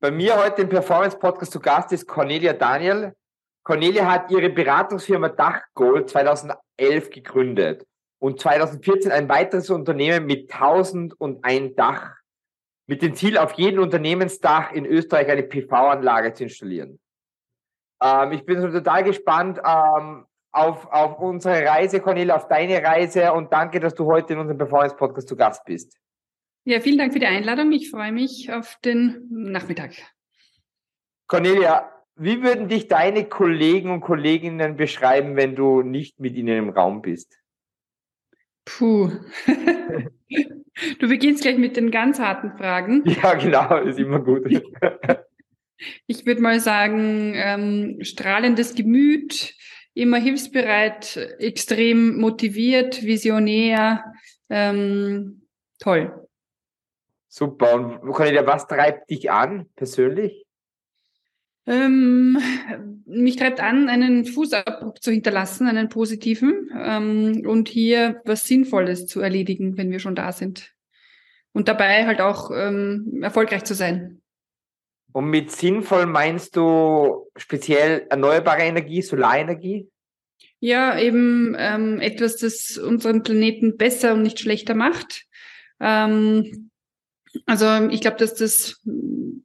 Bei mir heute im Performance Podcast zu Gast ist Cornelia Daniel. Cornelia hat ihre Beratungsfirma Dachgold 2011 gegründet und 2014 ein weiteres Unternehmen mit 1001 Dach mit dem Ziel, auf jedem Unternehmensdach in Österreich eine PV-Anlage zu installieren. Ähm, ich bin total gespannt ähm, auf, auf unsere Reise, Cornelia, auf deine Reise und danke, dass du heute in unserem Performance-Podcast zu Gast bist. Ja, vielen Dank für die Einladung. Ich freue mich auf den Nachmittag. Cornelia, wie würden dich deine Kollegen und Kolleginnen beschreiben, wenn du nicht mit ihnen im Raum bist? Puh. du beginnst gleich mit den ganz harten Fragen. Ja, genau, ist immer gut. ich würde mal sagen, ähm, strahlendes Gemüt, immer hilfsbereit, extrem motiviert, visionär, ähm, toll. Super. Und Cornelia, was treibt dich an persönlich? Ähm, mich treibt an, einen Fußabdruck zu hinterlassen, einen positiven ähm, und hier was Sinnvolles zu erledigen, wenn wir schon da sind. Und dabei halt auch ähm, erfolgreich zu sein. Und mit sinnvoll meinst du speziell erneuerbare Energie, Solarenergie? Ja, eben ähm, etwas, das unseren Planeten besser und nicht schlechter macht. Ähm, also ich glaube, dass das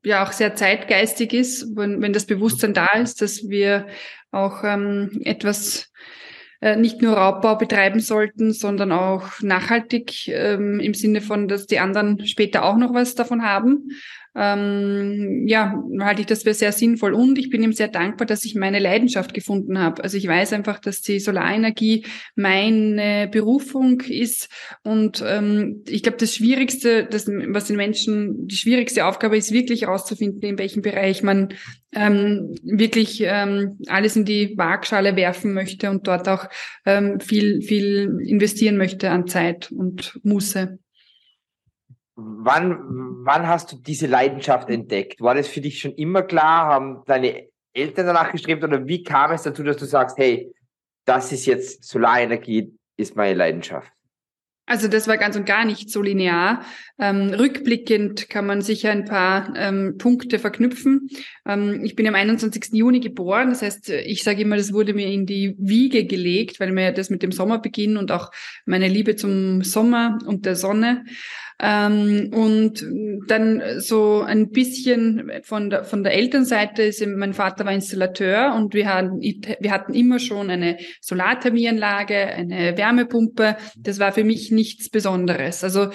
ja auch sehr zeitgeistig ist, wenn, wenn das Bewusstsein da ist, dass wir auch ähm, etwas äh, nicht nur Raubbau betreiben sollten, sondern auch nachhaltig ähm, im Sinne von, dass die anderen später auch noch was davon haben ähm, ja, halte ich das für sehr sinnvoll. Und ich bin ihm sehr dankbar, dass ich meine Leidenschaft gefunden habe. Also ich weiß einfach, dass die Solarenergie meine Berufung ist. Und ähm, ich glaube, das Schwierigste, das, was den Menschen, die schwierigste Aufgabe ist, wirklich herauszufinden, in welchem Bereich man ähm, wirklich ähm, alles in die Waagschale werfen möchte und dort auch ähm, viel, viel investieren möchte an Zeit und Muße. Wann, wann hast du diese Leidenschaft entdeckt? War das für dich schon immer klar? Haben deine Eltern danach gestrebt oder wie kam es dazu, dass du sagst, hey, das ist jetzt Solarenergie, ist meine Leidenschaft? Also das war ganz und gar nicht so linear. Ähm, rückblickend kann man sicher ein paar ähm, Punkte verknüpfen. Ähm, ich bin am 21. Juni geboren, das heißt, ich sage immer, das wurde mir in die Wiege gelegt, weil mir das mit dem Sommerbeginn und auch meine Liebe zum Sommer und der Sonne ähm, und dann so ein bisschen von der, von der Elternseite ist, mein Vater war Installateur und wir hatten, wir hatten immer schon eine Solarthermieanlage, eine Wärmepumpe. Das war für mich nichts Besonderes. Also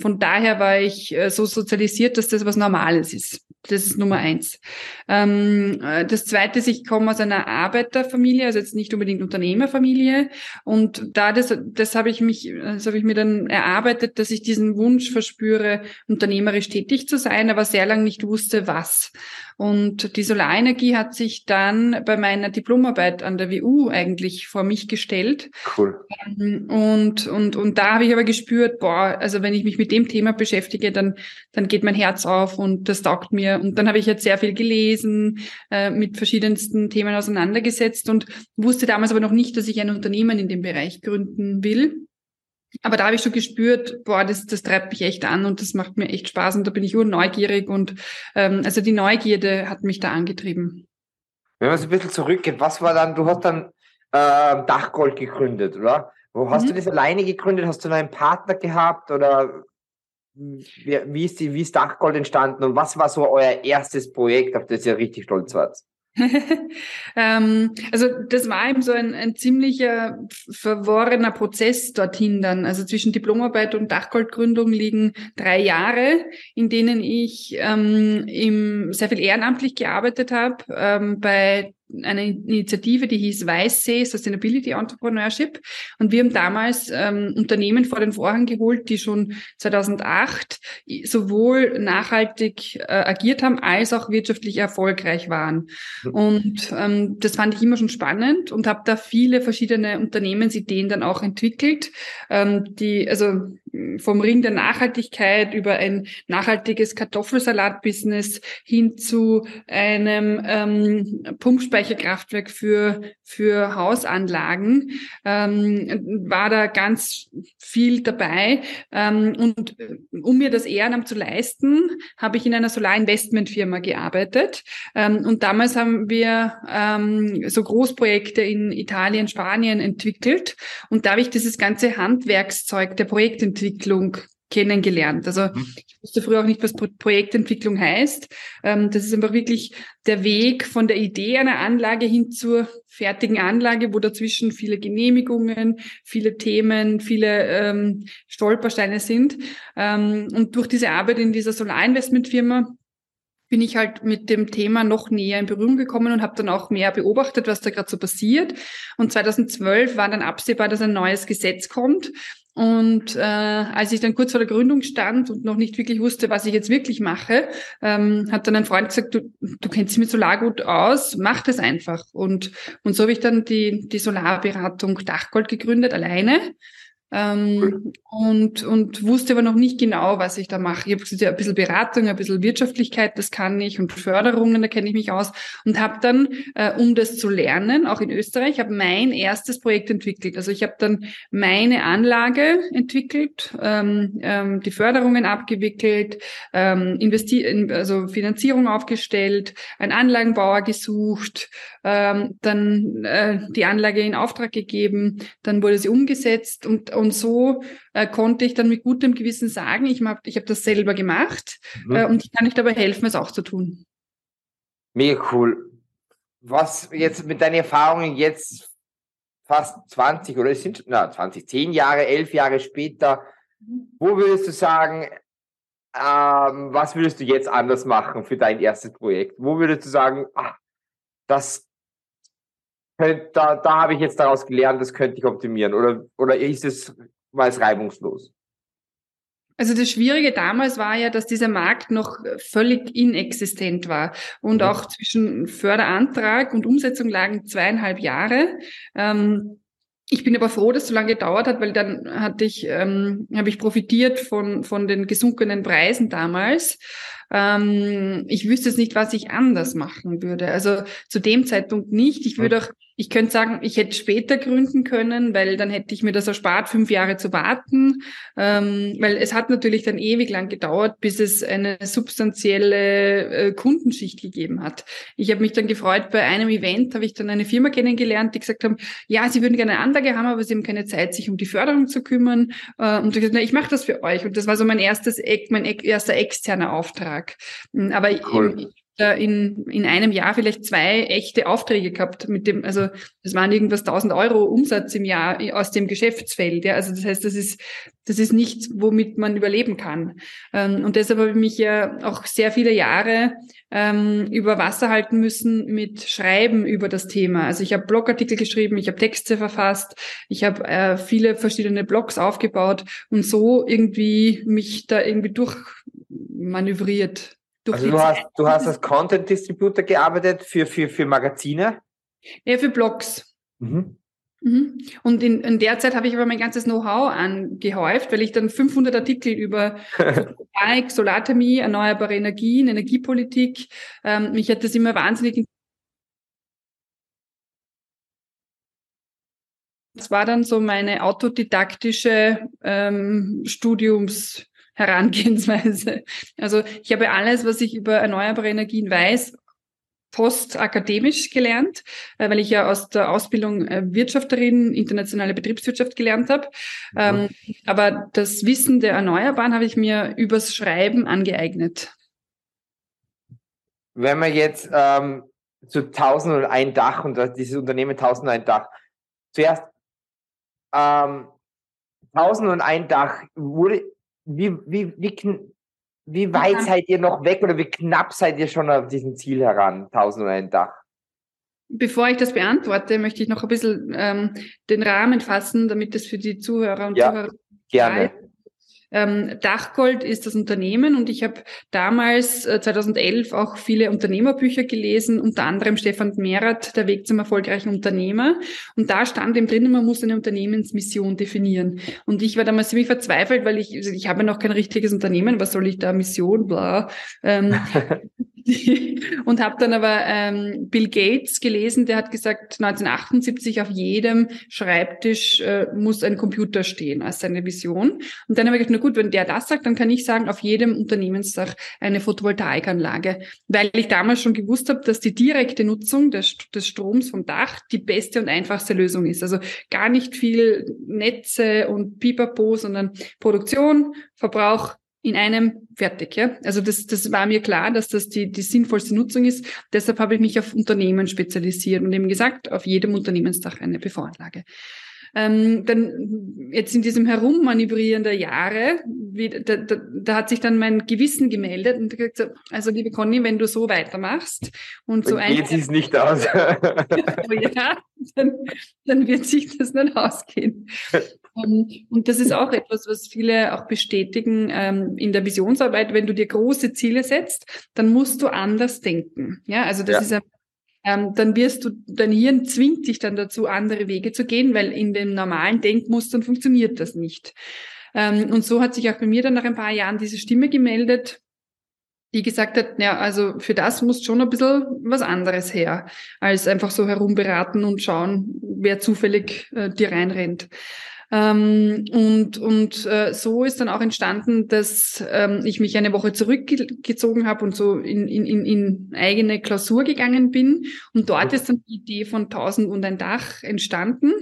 von daher war ich äh, so sozialisiert, dass das was Normales ist. Das ist Nummer eins. Ähm, äh, das zweite ist, ich komme aus einer Arbeiterfamilie, also jetzt nicht unbedingt Unternehmerfamilie. Und da das, das habe ich mich, das habe ich mir dann erarbeitet, dass ich diesen Wunsch verspüre, unternehmerisch tätig zu sein, aber sehr lange nicht wusste, was. Und die Solarenergie hat sich dann bei meiner Diplomarbeit an der WU eigentlich vor mich gestellt. Cool. Ähm, und, und, und da habe ich aber gespürt, boah, also wenn ich mich mit dem Thema beschäftige, dann, dann geht mein Herz auf und das taugt mir. Und dann habe ich jetzt sehr viel gelesen, äh, mit verschiedensten Themen auseinandergesetzt und wusste damals aber noch nicht, dass ich ein Unternehmen in dem Bereich gründen will. Aber da habe ich schon gespürt, boah, das, das treibt mich echt an und das macht mir echt Spaß und da bin ich urneugierig und ähm, also die Neugierde hat mich da angetrieben. Wenn man so ein bisschen zurückgeht, was war dann, du hast dann äh, Dachgold gegründet, oder? Wo hast mhm. du das alleine gegründet? Hast du einen Partner gehabt oder wie, wie, ist die, wie ist Dachgold entstanden und was war so euer erstes Projekt, auf das ihr richtig stolz wart? ähm, also das war eben so ein, ein ziemlicher verworrener Prozess dorthin dann. Also zwischen Diplomarbeit und Dachgoldgründung liegen drei Jahre, in denen ich ähm, im, sehr viel ehrenamtlich gearbeitet habe ähm, bei eine Initiative, die hieß Weißsee Sustainability Entrepreneurship. Und wir haben damals ähm, Unternehmen vor den Vorhang geholt, die schon 2008 sowohl nachhaltig äh, agiert haben, als auch wirtschaftlich erfolgreich waren. Und ähm, das fand ich immer schon spannend und habe da viele verschiedene Unternehmensideen dann auch entwickelt. Ähm, die, also vom Ring der Nachhaltigkeit über ein nachhaltiges Kartoffelsalat-Business hin zu einem ähm, Pumpspeicherkraftwerk für, für Hausanlagen, ähm, war da ganz viel dabei. Ähm, und äh, um mir das Ehrenamt zu leisten, habe ich in einer Solarinvestmentfirma gearbeitet. Ähm, und damals haben wir ähm, so Großprojekte in Italien, Spanien entwickelt. Und da habe ich dieses ganze Handwerkszeug der Projektentwicklung kennengelernt. Also mhm. ich wusste früher auch nicht, was Projektentwicklung heißt. Ähm, das ist einfach wirklich der Weg von der Idee einer Anlage hin zur fertigen Anlage, wo dazwischen viele Genehmigungen, viele Themen, viele ähm, Stolpersteine sind. Ähm, und durch diese Arbeit in dieser Solarinvestmentfirma bin ich halt mit dem Thema noch näher in Berührung gekommen und habe dann auch mehr beobachtet, was da gerade so passiert. Und 2012 war dann absehbar, dass ein neues Gesetz kommt. Und äh, als ich dann kurz vor der Gründung stand und noch nicht wirklich wusste, was ich jetzt wirklich mache, ähm, hat dann ein Freund gesagt, du, du kennst dich mit Solar gut aus, mach das einfach. Und, und so habe ich dann die, die Solarberatung Dachgold gegründet, alleine. Ähm, und, und wusste aber noch nicht genau, was ich da mache. Ich habe ein bisschen Beratung, ein bisschen Wirtschaftlichkeit, das kann ich und Förderungen, da kenne ich mich aus. Und habe dann, äh, um das zu lernen, auch in Österreich, habe mein erstes Projekt entwickelt. Also ich habe dann meine Anlage entwickelt, ähm, ähm, die Förderungen abgewickelt, ähm, investi also Finanzierung aufgestellt, einen Anlagenbauer gesucht, ähm, dann äh, die Anlage in Auftrag gegeben, dann wurde sie umgesetzt und und so äh, konnte ich dann mit gutem Gewissen sagen, ich habe ich hab das selber gemacht mhm. äh, und ich kann euch dabei helfen, es auch zu tun. Mega cool. Was jetzt mit deinen Erfahrungen jetzt fast 20 oder es sind na, 20, 10 Jahre, 11 Jahre später, mhm. wo würdest du sagen, ähm, was würdest du jetzt anders machen für dein erstes Projekt? Wo würdest du sagen, ach, das da, da habe ich jetzt daraus gelernt, das könnte ich optimieren? Oder, oder ist es, war es reibungslos? Also das Schwierige damals war ja, dass dieser Markt noch völlig inexistent war und mhm. auch zwischen Förderantrag und Umsetzung lagen zweieinhalb Jahre. Ähm, ich bin aber froh, dass es so lange gedauert hat, weil dann hatte ich, ähm, habe ich profitiert von, von den gesunkenen Preisen damals. Ähm, ich wüsste es nicht, was ich anders machen würde. Also zu dem Zeitpunkt nicht. Ich würde auch ich könnte sagen, ich hätte später gründen können, weil dann hätte ich mir das erspart, fünf Jahre zu warten, ähm, weil es hat natürlich dann ewig lang gedauert, bis es eine substanzielle äh, Kundenschicht gegeben hat. Ich habe mich dann gefreut, bei einem Event habe ich dann eine Firma kennengelernt, die gesagt haben, ja, sie würden gerne eine Anlage haben, aber sie haben keine Zeit, sich um die Förderung zu kümmern. Äh, und ich gesagt, na, ich mache das für euch. Und das war so mein erstes, mein erster externer Auftrag. Aber cool in, in einem Jahr vielleicht zwei echte Aufträge gehabt mit dem, also das waren irgendwas 1000 Euro Umsatz im Jahr aus dem Geschäftsfeld. Ja, also das heißt, das ist, das ist nichts, womit man überleben kann. Ähm, und deshalb habe ich mich ja auch sehr viele Jahre ähm, über Wasser halten müssen mit Schreiben über das Thema. Also ich habe Blogartikel geschrieben, ich habe Texte verfasst, ich habe äh, viele verschiedene Blogs aufgebaut und so irgendwie mich da irgendwie durchmanövriert also du hast, du hast als Content Distributor gearbeitet für, für, für Magazine? Ja, für Blogs. Mhm. Mhm. Und in, in der Zeit habe ich aber mein ganzes Know-how angehäuft, weil ich dann 500 Artikel über Photovoltaik, Solarthermie, erneuerbare Energien, Energiepolitik, ähm, mich hat das immer wahnsinnig Das war dann so meine autodidaktische ähm, Studiums- Herangehensweise. Also ich habe alles, was ich über erneuerbare Energien weiß, postakademisch gelernt, äh, weil ich ja aus der Ausbildung äh, Wirtschafterin, internationale Betriebswirtschaft gelernt habe. Mhm. Aber das Wissen der Erneuerbaren habe ich mir übers Schreiben angeeignet. Wenn man jetzt ähm, zu 1001 Dach und dieses Unternehmen 1001 Dach, zuerst ähm, 1001 Dach wurde wie, wie, wie, wie weit seid ihr noch weg oder wie knapp seid ihr schon auf diesem Ziel heran, 1001 Dach? Bevor ich das beantworte, möchte ich noch ein bisschen ähm, den Rahmen fassen, damit es für die Zuhörer und ja, Zuhörer gerne. Ähm, Dachgold ist das Unternehmen und ich habe damals äh, 2011 auch viele Unternehmerbücher gelesen, unter anderem Stefan Merath, Der Weg zum erfolgreichen Unternehmer. Und da stand eben drin, man muss eine Unternehmensmission definieren. Und ich war damals ziemlich verzweifelt, weil ich, also ich habe noch kein richtiges Unternehmen, was soll ich da, Mission, bla. Ähm, und habe dann aber ähm, Bill Gates gelesen, der hat gesagt, 1978 auf jedem Schreibtisch äh, muss ein Computer stehen als seine Vision. Und dann habe ich gedacht, na gut, wenn der das sagt, dann kann ich sagen, auf jedem Unternehmensdach eine Photovoltaikanlage. Weil ich damals schon gewusst habe, dass die direkte Nutzung des, des Stroms vom Dach die beste und einfachste Lösung ist. Also gar nicht viel Netze und Pipapo, sondern Produktion, Verbrauch, in einem fertig. Ja? Also das, das war mir klar, dass das die, die sinnvollste Nutzung ist. Deshalb habe ich mich auf Unternehmen spezialisiert und eben gesagt, auf jedem Unternehmensdach eine PV-Anlage. Ähm, dann jetzt in diesem Herummanövrieren der Jahre, wie, da, da, da hat sich dann mein Gewissen gemeldet und gesagt, also liebe Conny, wenn du so weitermachst und so ein... Geht es nicht aus. ja, dann, dann wird sich das nicht ausgehen. Und das ist auch etwas, was viele auch bestätigen ähm, in der Visionsarbeit. Wenn du dir große Ziele setzt, dann musst du anders denken. Ja, also das ja. ist ein ähm, dann wirst du, dein Hirn zwingt dich dann dazu, andere Wege zu gehen, weil in den normalen Denkmustern funktioniert das nicht. Ähm, und so hat sich auch bei mir dann nach ein paar Jahren diese Stimme gemeldet, die gesagt hat, ja, also für das muss schon ein bisschen was anderes her, als einfach so herumberaten und schauen, wer zufällig äh, dir reinrennt. Ähm, und und äh, so ist dann auch entstanden, dass ähm, ich mich eine Woche zurückgezogen habe und so in, in, in, in eigene Klausur gegangen bin. Und dort ist dann die Idee von Tausend und ein Dach entstanden.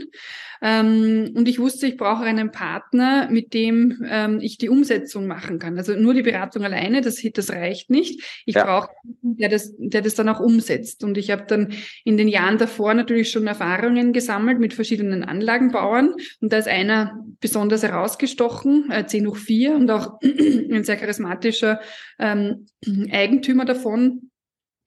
Ähm, und ich wusste, ich brauche einen Partner, mit dem ähm, ich die Umsetzung machen kann. Also nur die Beratung alleine, das, das reicht nicht. Ich ja. brauche einen, der das, der das dann auch umsetzt. Und ich habe dann in den Jahren davor natürlich schon Erfahrungen gesammelt mit verschiedenen Anlagenbauern. Und da ist einer besonders herausgestochen, äh, 10 hoch 4 und auch ein sehr charismatischer ähm, Eigentümer davon,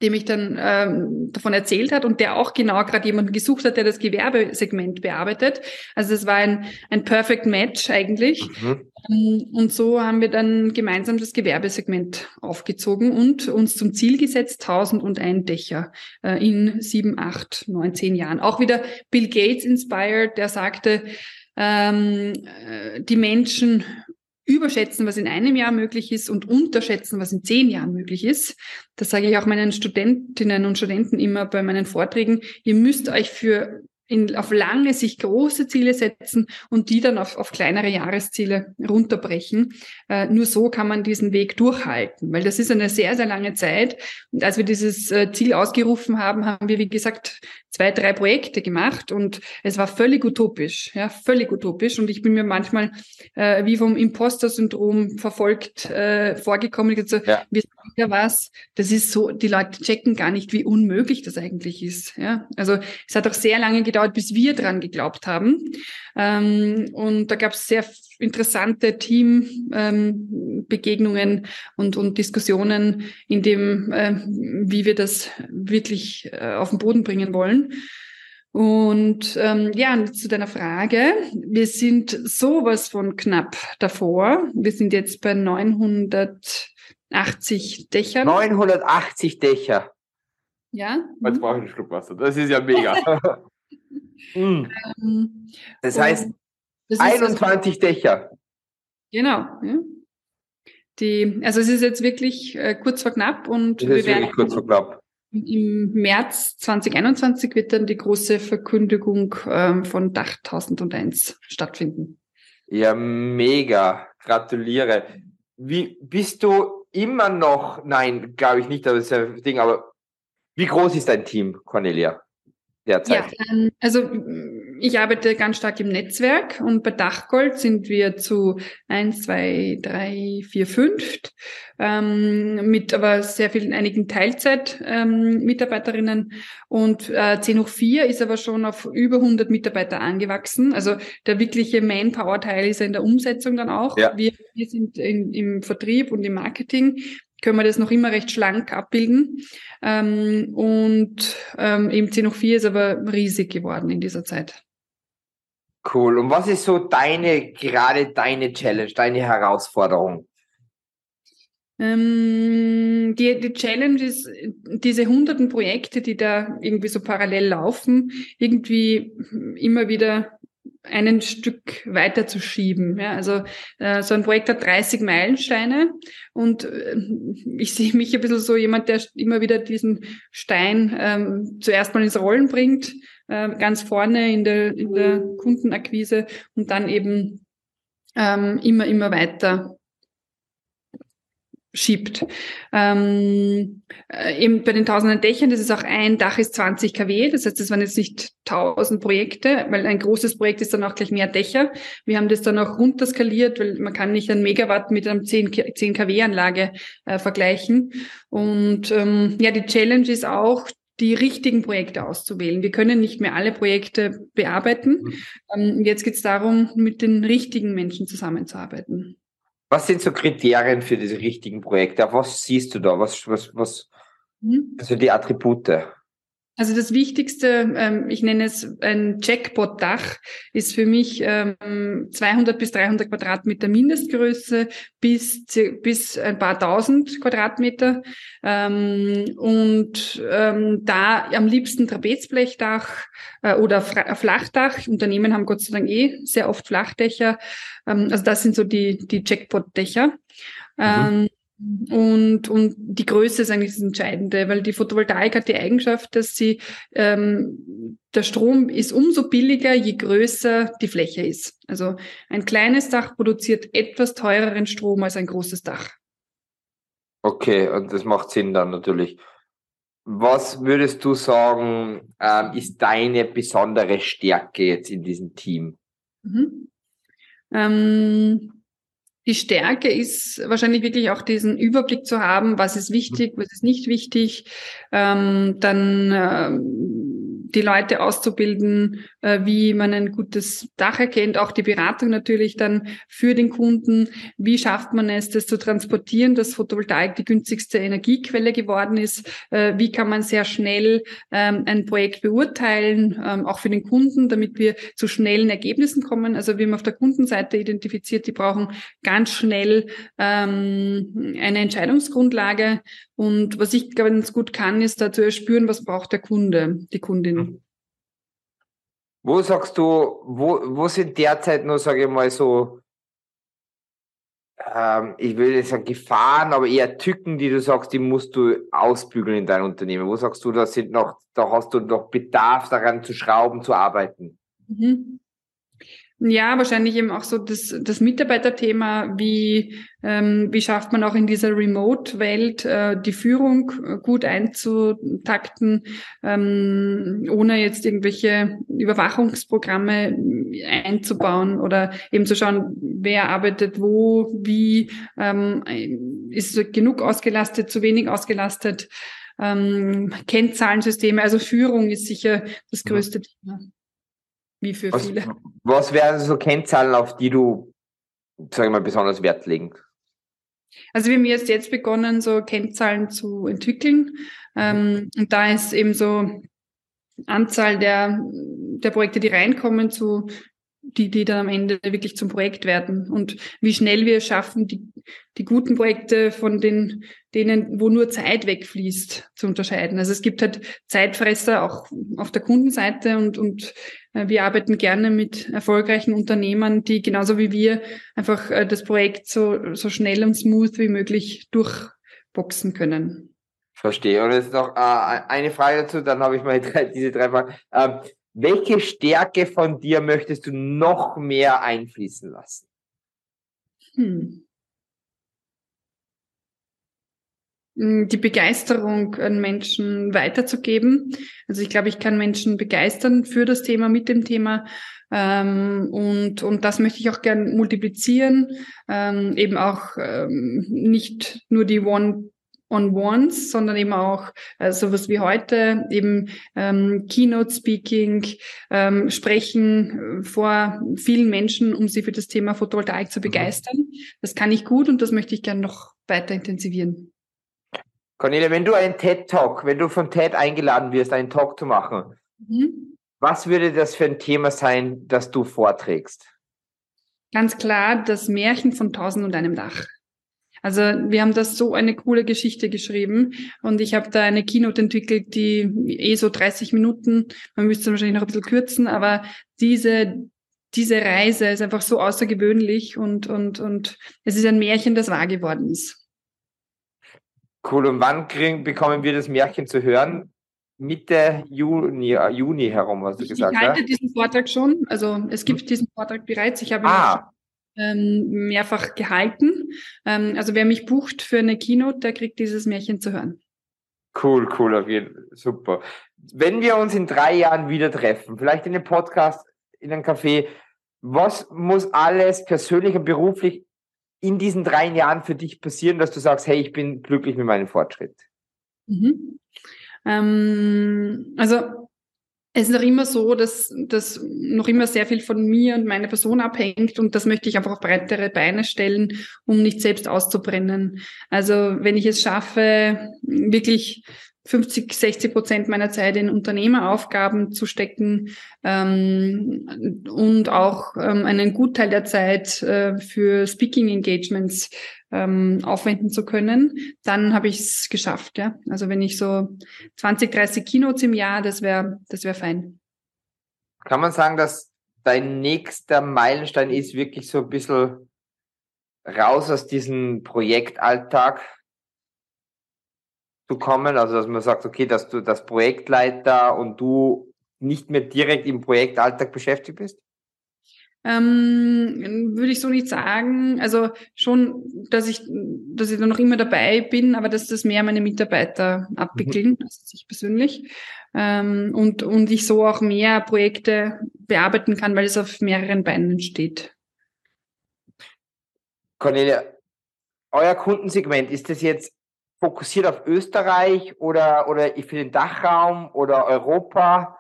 dem ich dann ähm, davon erzählt hat und der auch genau gerade jemanden gesucht hat, der das Gewerbesegment bearbeitet. Also das war ein, ein Perfect Match eigentlich. Mhm. Ähm, und so haben wir dann gemeinsam das Gewerbesegment aufgezogen und uns zum Ziel gesetzt, 1001 Dächer äh, in sieben, acht, neun, zehn Jahren. Auch wieder Bill Gates inspired, der sagte, ähm, äh, die Menschen überschätzen, was in einem Jahr möglich ist und unterschätzen, was in zehn Jahren möglich ist. Das sage ich auch meinen Studentinnen und Studenten immer bei meinen Vorträgen. Ihr müsst euch für in, auf lange sich große Ziele setzen und die dann auf, auf kleinere Jahresziele runterbrechen. Äh, nur so kann man diesen Weg durchhalten, weil das ist eine sehr, sehr lange Zeit. Und als wir dieses äh, Ziel ausgerufen haben, haben wir, wie gesagt, zwei, drei Projekte gemacht und es war völlig utopisch, ja, völlig utopisch. Und ich bin mir manchmal äh, wie vom Imposter-Syndrom verfolgt äh, vorgekommen. Ich so, ja. wir sagen ja was, das ist so, die Leute checken gar nicht, wie unmöglich das eigentlich ist. Ja, also es hat auch sehr lange gedauert, gedauert, bis wir dran geglaubt haben. Ähm, und da gab es sehr interessante Teambegegnungen ähm, und, und Diskussionen, in dem, äh, wie wir das wirklich äh, auf den Boden bringen wollen. Und ähm, ja, zu deiner Frage. Wir sind sowas von knapp davor. Wir sind jetzt bei 980 Dächern. 980 Dächer. Ja. Jetzt brauche ich einen Schluck Wasser. Das ist ja mega. Mhm. Ähm, das heißt, das 21 also, Dächer. Genau. Ja. Die, also es ist jetzt wirklich äh, kurz vor knapp und wir werden kurz vor knapp. Im März 2021 wird dann die große Verkündigung ähm, von Dach 1001 stattfinden. Ja, mega. Gratuliere. Wie bist du immer noch? Nein, glaube ich nicht, das ist ja ein Ding, aber wie groß ist dein Team, Cornelia? Derzeit? Ja, ähm, also ich arbeite ganz stark im Netzwerk und bei Dachgold sind wir zu eins, zwei, drei, vier, fünf ähm, mit aber sehr vielen einigen Teilzeit-Mitarbeiterinnen ähm, und äh, 10 hoch 4 ist aber schon auf über 100 Mitarbeiter angewachsen. Also der wirkliche Manpower-Teil ist ja in der Umsetzung dann auch. Ja. Wir, wir sind in, im Vertrieb und im Marketing können wir das noch immer recht schlank abbilden. Ähm, und ähm, eben C04 ist aber riesig geworden in dieser Zeit. Cool. Und was ist so deine, gerade deine Challenge, deine Herausforderung? Ähm, die, die Challenge ist, diese hunderten Projekte, die da irgendwie so parallel laufen, irgendwie immer wieder einen Stück weiter zu schieben. Ja, also äh, so ein Projekt hat 30 Meilensteine und äh, ich sehe mich ein bisschen so jemand, der immer wieder diesen Stein ähm, zuerst mal ins Rollen bringt, äh, ganz vorne in der, in der Kundenakquise und dann eben ähm, immer, immer weiter schiebt. Ähm, äh, eben bei den tausenden Dächern, das ist auch ein Dach ist 20 kW, das heißt, das waren jetzt nicht tausend Projekte, weil ein großes Projekt ist dann auch gleich mehr Dächer. Wir haben das dann auch runterskaliert, weil man kann nicht ein Megawatt mit einem 10, 10 kW Anlage äh, vergleichen. Und ähm, ja, die Challenge ist auch, die richtigen Projekte auszuwählen. Wir können nicht mehr alle Projekte bearbeiten. Mhm. Ähm, jetzt geht es darum, mit den richtigen Menschen zusammenzuarbeiten. Was sind so Kriterien für diese richtigen Projekte? Auf was siehst du da? Was, was, was, mhm. also die Attribute? Also das Wichtigste, ähm, ich nenne es ein Jackpot-Dach, ist für mich ähm, 200 bis 300 Quadratmeter Mindestgröße bis, bis ein paar tausend Quadratmeter. Ähm, und ähm, da am liebsten Trapezblechdach äh, oder Flachdach. Unternehmen haben Gott sei Dank eh sehr oft Flachdächer. Ähm, also das sind so die, die Jackpot-Dächer. Mhm. Und, und die Größe ist eigentlich das Entscheidende, weil die Photovoltaik hat die Eigenschaft, dass sie ähm, der Strom ist umso billiger, je größer die Fläche ist. Also ein kleines Dach produziert etwas teureren Strom als ein großes Dach. Okay, und das macht Sinn dann natürlich. Was würdest du sagen, ähm, ist deine besondere Stärke jetzt in diesem Team? Mhm. Ähm, die Stärke ist wahrscheinlich wirklich auch diesen Überblick zu haben, was ist wichtig, was ist nicht wichtig, ähm, dann ähm, die Leute auszubilden, äh, wie man ein gutes Dach erkennt, auch die Beratung natürlich dann für den Kunden. Wie schafft man es, das zu transportieren, dass Photovoltaik die günstigste Energiequelle geworden ist? Äh, wie kann man sehr schnell ähm, ein Projekt beurteilen, ähm, auch für den Kunden, damit wir zu schnellen Ergebnissen kommen? Also wir haben auf der Kundenseite identifiziert, die brauchen ganz schnell ähm, eine Entscheidungsgrundlage. Und was ich ganz gut kann, ist da zu erspüren, was braucht der Kunde, die Kundin. Mhm. Wo sagst du, wo, wo sind derzeit nur, sage ich mal, so, ähm, ich will nicht sagen Gefahren, aber eher Tücken, die du sagst, die musst du ausbügeln in deinem Unternehmen? Wo sagst du, da sind noch, da hast du noch Bedarf daran zu schrauben, zu arbeiten? Mhm. Ja, wahrscheinlich eben auch so das, das Mitarbeiterthema, wie, ähm, wie schafft man auch in dieser Remote-Welt äh, die Führung äh, gut einzutakten, ähm, ohne jetzt irgendwelche Überwachungsprogramme einzubauen oder eben zu schauen, wer arbeitet wo, wie, ähm, ist genug ausgelastet, zu wenig ausgelastet. Ähm, Kennzahlensysteme, also Führung ist sicher das größte Thema. Wie für was, viele. Was wären so Kennzahlen, auf die du, sag ich mal, besonders Wert legen? Also wir haben jetzt jetzt begonnen, so Kennzahlen zu entwickeln. Ähm, und da ist eben so Anzahl der, der Projekte, die reinkommen, zu die, die dann am Ende wirklich zum Projekt werden und wie schnell wir schaffen, die, die guten Projekte von den, denen, wo nur Zeit wegfließt, zu unterscheiden. Also es gibt halt Zeitfresser auch auf der Kundenseite und, und wir arbeiten gerne mit erfolgreichen Unternehmern, die genauso wie wir einfach äh, das Projekt so, so schnell und smooth wie möglich durchboxen können. Verstehe. Und jetzt noch äh, eine Frage dazu, dann habe ich mal drei, diese drei Fragen. Ähm, welche Stärke von dir möchtest du noch mehr einfließen lassen? Hm. hm die Begeisterung an Menschen weiterzugeben. Also ich glaube, ich kann Menschen begeistern für das Thema, mit dem Thema. Ähm, und, und das möchte ich auch gern multiplizieren. Ähm, eben auch ähm, nicht nur die One On-Ones, sondern eben auch äh, sowas wie heute, eben ähm, Keynote-Speaking, ähm, Sprechen äh, vor vielen Menschen, um sie für das Thema Photovoltaik zu mhm. begeistern. Mhm. Das kann ich gut und das möchte ich gerne noch weiter intensivieren. Cornelia, wenn du einen TED-Talk, wenn du von TED eingeladen wirst, einen Talk zu machen, mhm. Was würde das für ein Thema sein, das du vorträgst? Ganz klar das Märchen von Tausend und einem Dach. Also wir haben da so eine coole Geschichte geschrieben und ich habe da eine Keynote entwickelt, die eh so 30 Minuten, man müsste wahrscheinlich noch ein bisschen kürzen, aber diese, diese Reise ist einfach so außergewöhnlich und, und, und es ist ein Märchen, das wahr geworden ist. Cool. Und wann kriegen, bekommen wir das Märchen zu hören? Mitte Juni, äh, Juni herum, hast du ich, gesagt. Ich halte ja? diesen Vortrag schon. Also es gibt hm. diesen Vortrag bereits. Ich habe ah. ihn ähm, mehrfach gehalten. Ähm, also wer mich bucht für eine Keynote, der kriegt dieses Märchen zu hören. Cool, cool, auf jeden. Super. Wenn wir uns in drei Jahren wieder treffen, vielleicht in einem Podcast, in einem Café, was muss alles persönlich und beruflich in diesen drei Jahren für dich passieren, dass du sagst, hey, ich bin glücklich mit meinem Fortschritt? Mhm. Ähm, also es ist noch immer so, dass, dass noch immer sehr viel von mir und meiner Person abhängt und das möchte ich einfach auf breitere Beine stellen, um nicht selbst auszubrennen. Also wenn ich es schaffe, wirklich 50, 60 Prozent meiner Zeit in Unternehmeraufgaben zu stecken ähm, und auch ähm, einen Gutteil der Zeit äh, für Speaking Engagements ähm, aufwenden zu können, dann habe ich es geschafft. Ja? Also wenn ich so 20, 30 Keynotes im Jahr, das wäre das wäre fein. Kann man sagen, dass dein nächster Meilenstein ist wirklich so ein bisschen raus aus diesem Projektalltag zu kommen? Also, dass man sagt, okay, dass du das Projektleiter und du nicht mehr direkt im Projektalltag beschäftigt bist? Ähm, würde ich so nicht sagen. Also schon, dass ich, dass ich da noch immer dabei bin, aber dass das mehr meine Mitarbeiter abwickeln, mhm. als ich persönlich. Ähm, und, und ich so auch mehr Projekte bearbeiten kann, weil es auf mehreren Beinen steht. Cornelia, euer Kundensegment, ist das jetzt fokussiert auf Österreich oder, oder für den Dachraum oder Europa?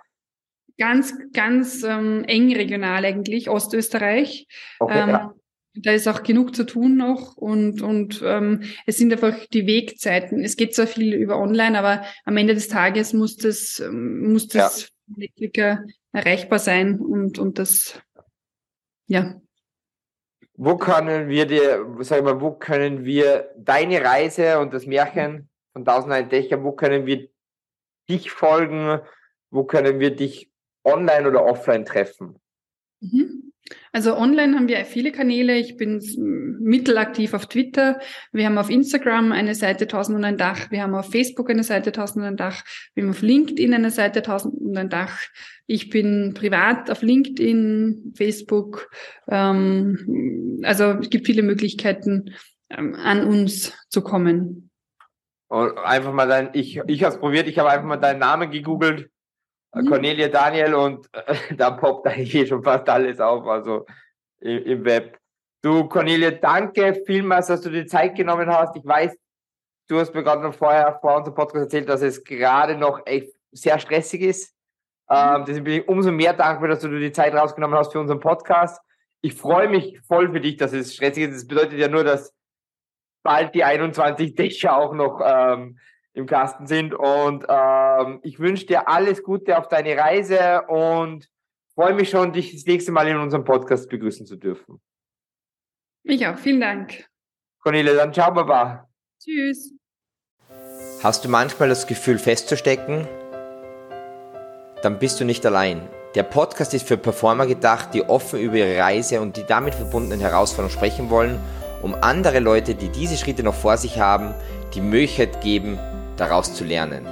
Ganz, ganz ähm, eng regional eigentlich, Ostösterreich. Okay, ähm, ja. Da ist auch genug zu tun noch und, und ähm, es sind einfach die Wegzeiten. Es geht zwar viel über online, aber am Ende des Tages muss das, ähm, muss das ja. Erreichbar sein und, und das, ja. Wo können wir dir, sag mal, wo können wir deine Reise und das Märchen von Tausend ein Dächer, wo können wir dich folgen? Wo können wir dich online oder offline treffen? Mhm. Also online haben wir viele Kanäle. Ich bin mittelaktiv auf Twitter. Wir haben auf Instagram eine Seite 1000 und ein Dach. Wir haben auf Facebook eine Seite 1000 und ein Dach. Wir haben auf LinkedIn eine Seite 1000 und ein Dach. Ich bin privat auf LinkedIn, Facebook. Ähm, also es gibt viele Möglichkeiten, ähm, an uns zu kommen. Und einfach mal dein, ich, ich habe es probiert, ich habe einfach mal deinen Namen gegoogelt. Cornelia Daniel und äh, da poppt eigentlich eh schon fast alles auf, also im, im Web. Du, Cornelia, danke vielmals, dass du dir Zeit genommen hast. Ich weiß, du hast mir gerade noch vorher vor unserem Podcast erzählt, dass es gerade noch echt sehr stressig ist. Mhm. Ähm, deswegen bin ich umso mehr dankbar, dass du dir die Zeit rausgenommen hast für unseren Podcast. Ich freue mich voll für dich, dass es stressig ist. Das bedeutet ja nur, dass bald die 21 Dächer auch noch ähm, im Kasten sind. Und ähm, ich wünsche dir alles Gute auf deine Reise und freue mich schon, dich das nächste Mal in unserem Podcast begrüßen zu dürfen. Ich auch. Vielen Dank. Cornelia, dann ciao, Baba. Tschüss. Hast du manchmal das Gefühl festzustecken? Dann bist du nicht allein. Der Podcast ist für Performer gedacht, die offen über ihre Reise und die damit verbundenen Herausforderungen sprechen wollen, um andere Leute, die diese Schritte noch vor sich haben, die Möglichkeit geben, daraus zu lernen.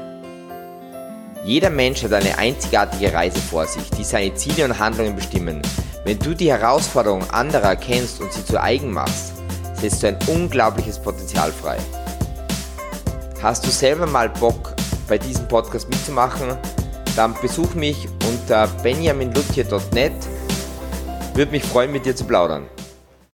Jeder Mensch hat eine einzigartige Reise vor sich, die seine Ziele und Handlungen bestimmen. Wenn du die Herausforderungen anderer erkennst und sie zu eigen machst, setzt du ein unglaubliches Potenzial frei. Hast du selber mal Bock, bei diesem Podcast mitzumachen? Dann besuch mich unter benjaminlutje.net. Würde mich freuen, mit dir zu plaudern.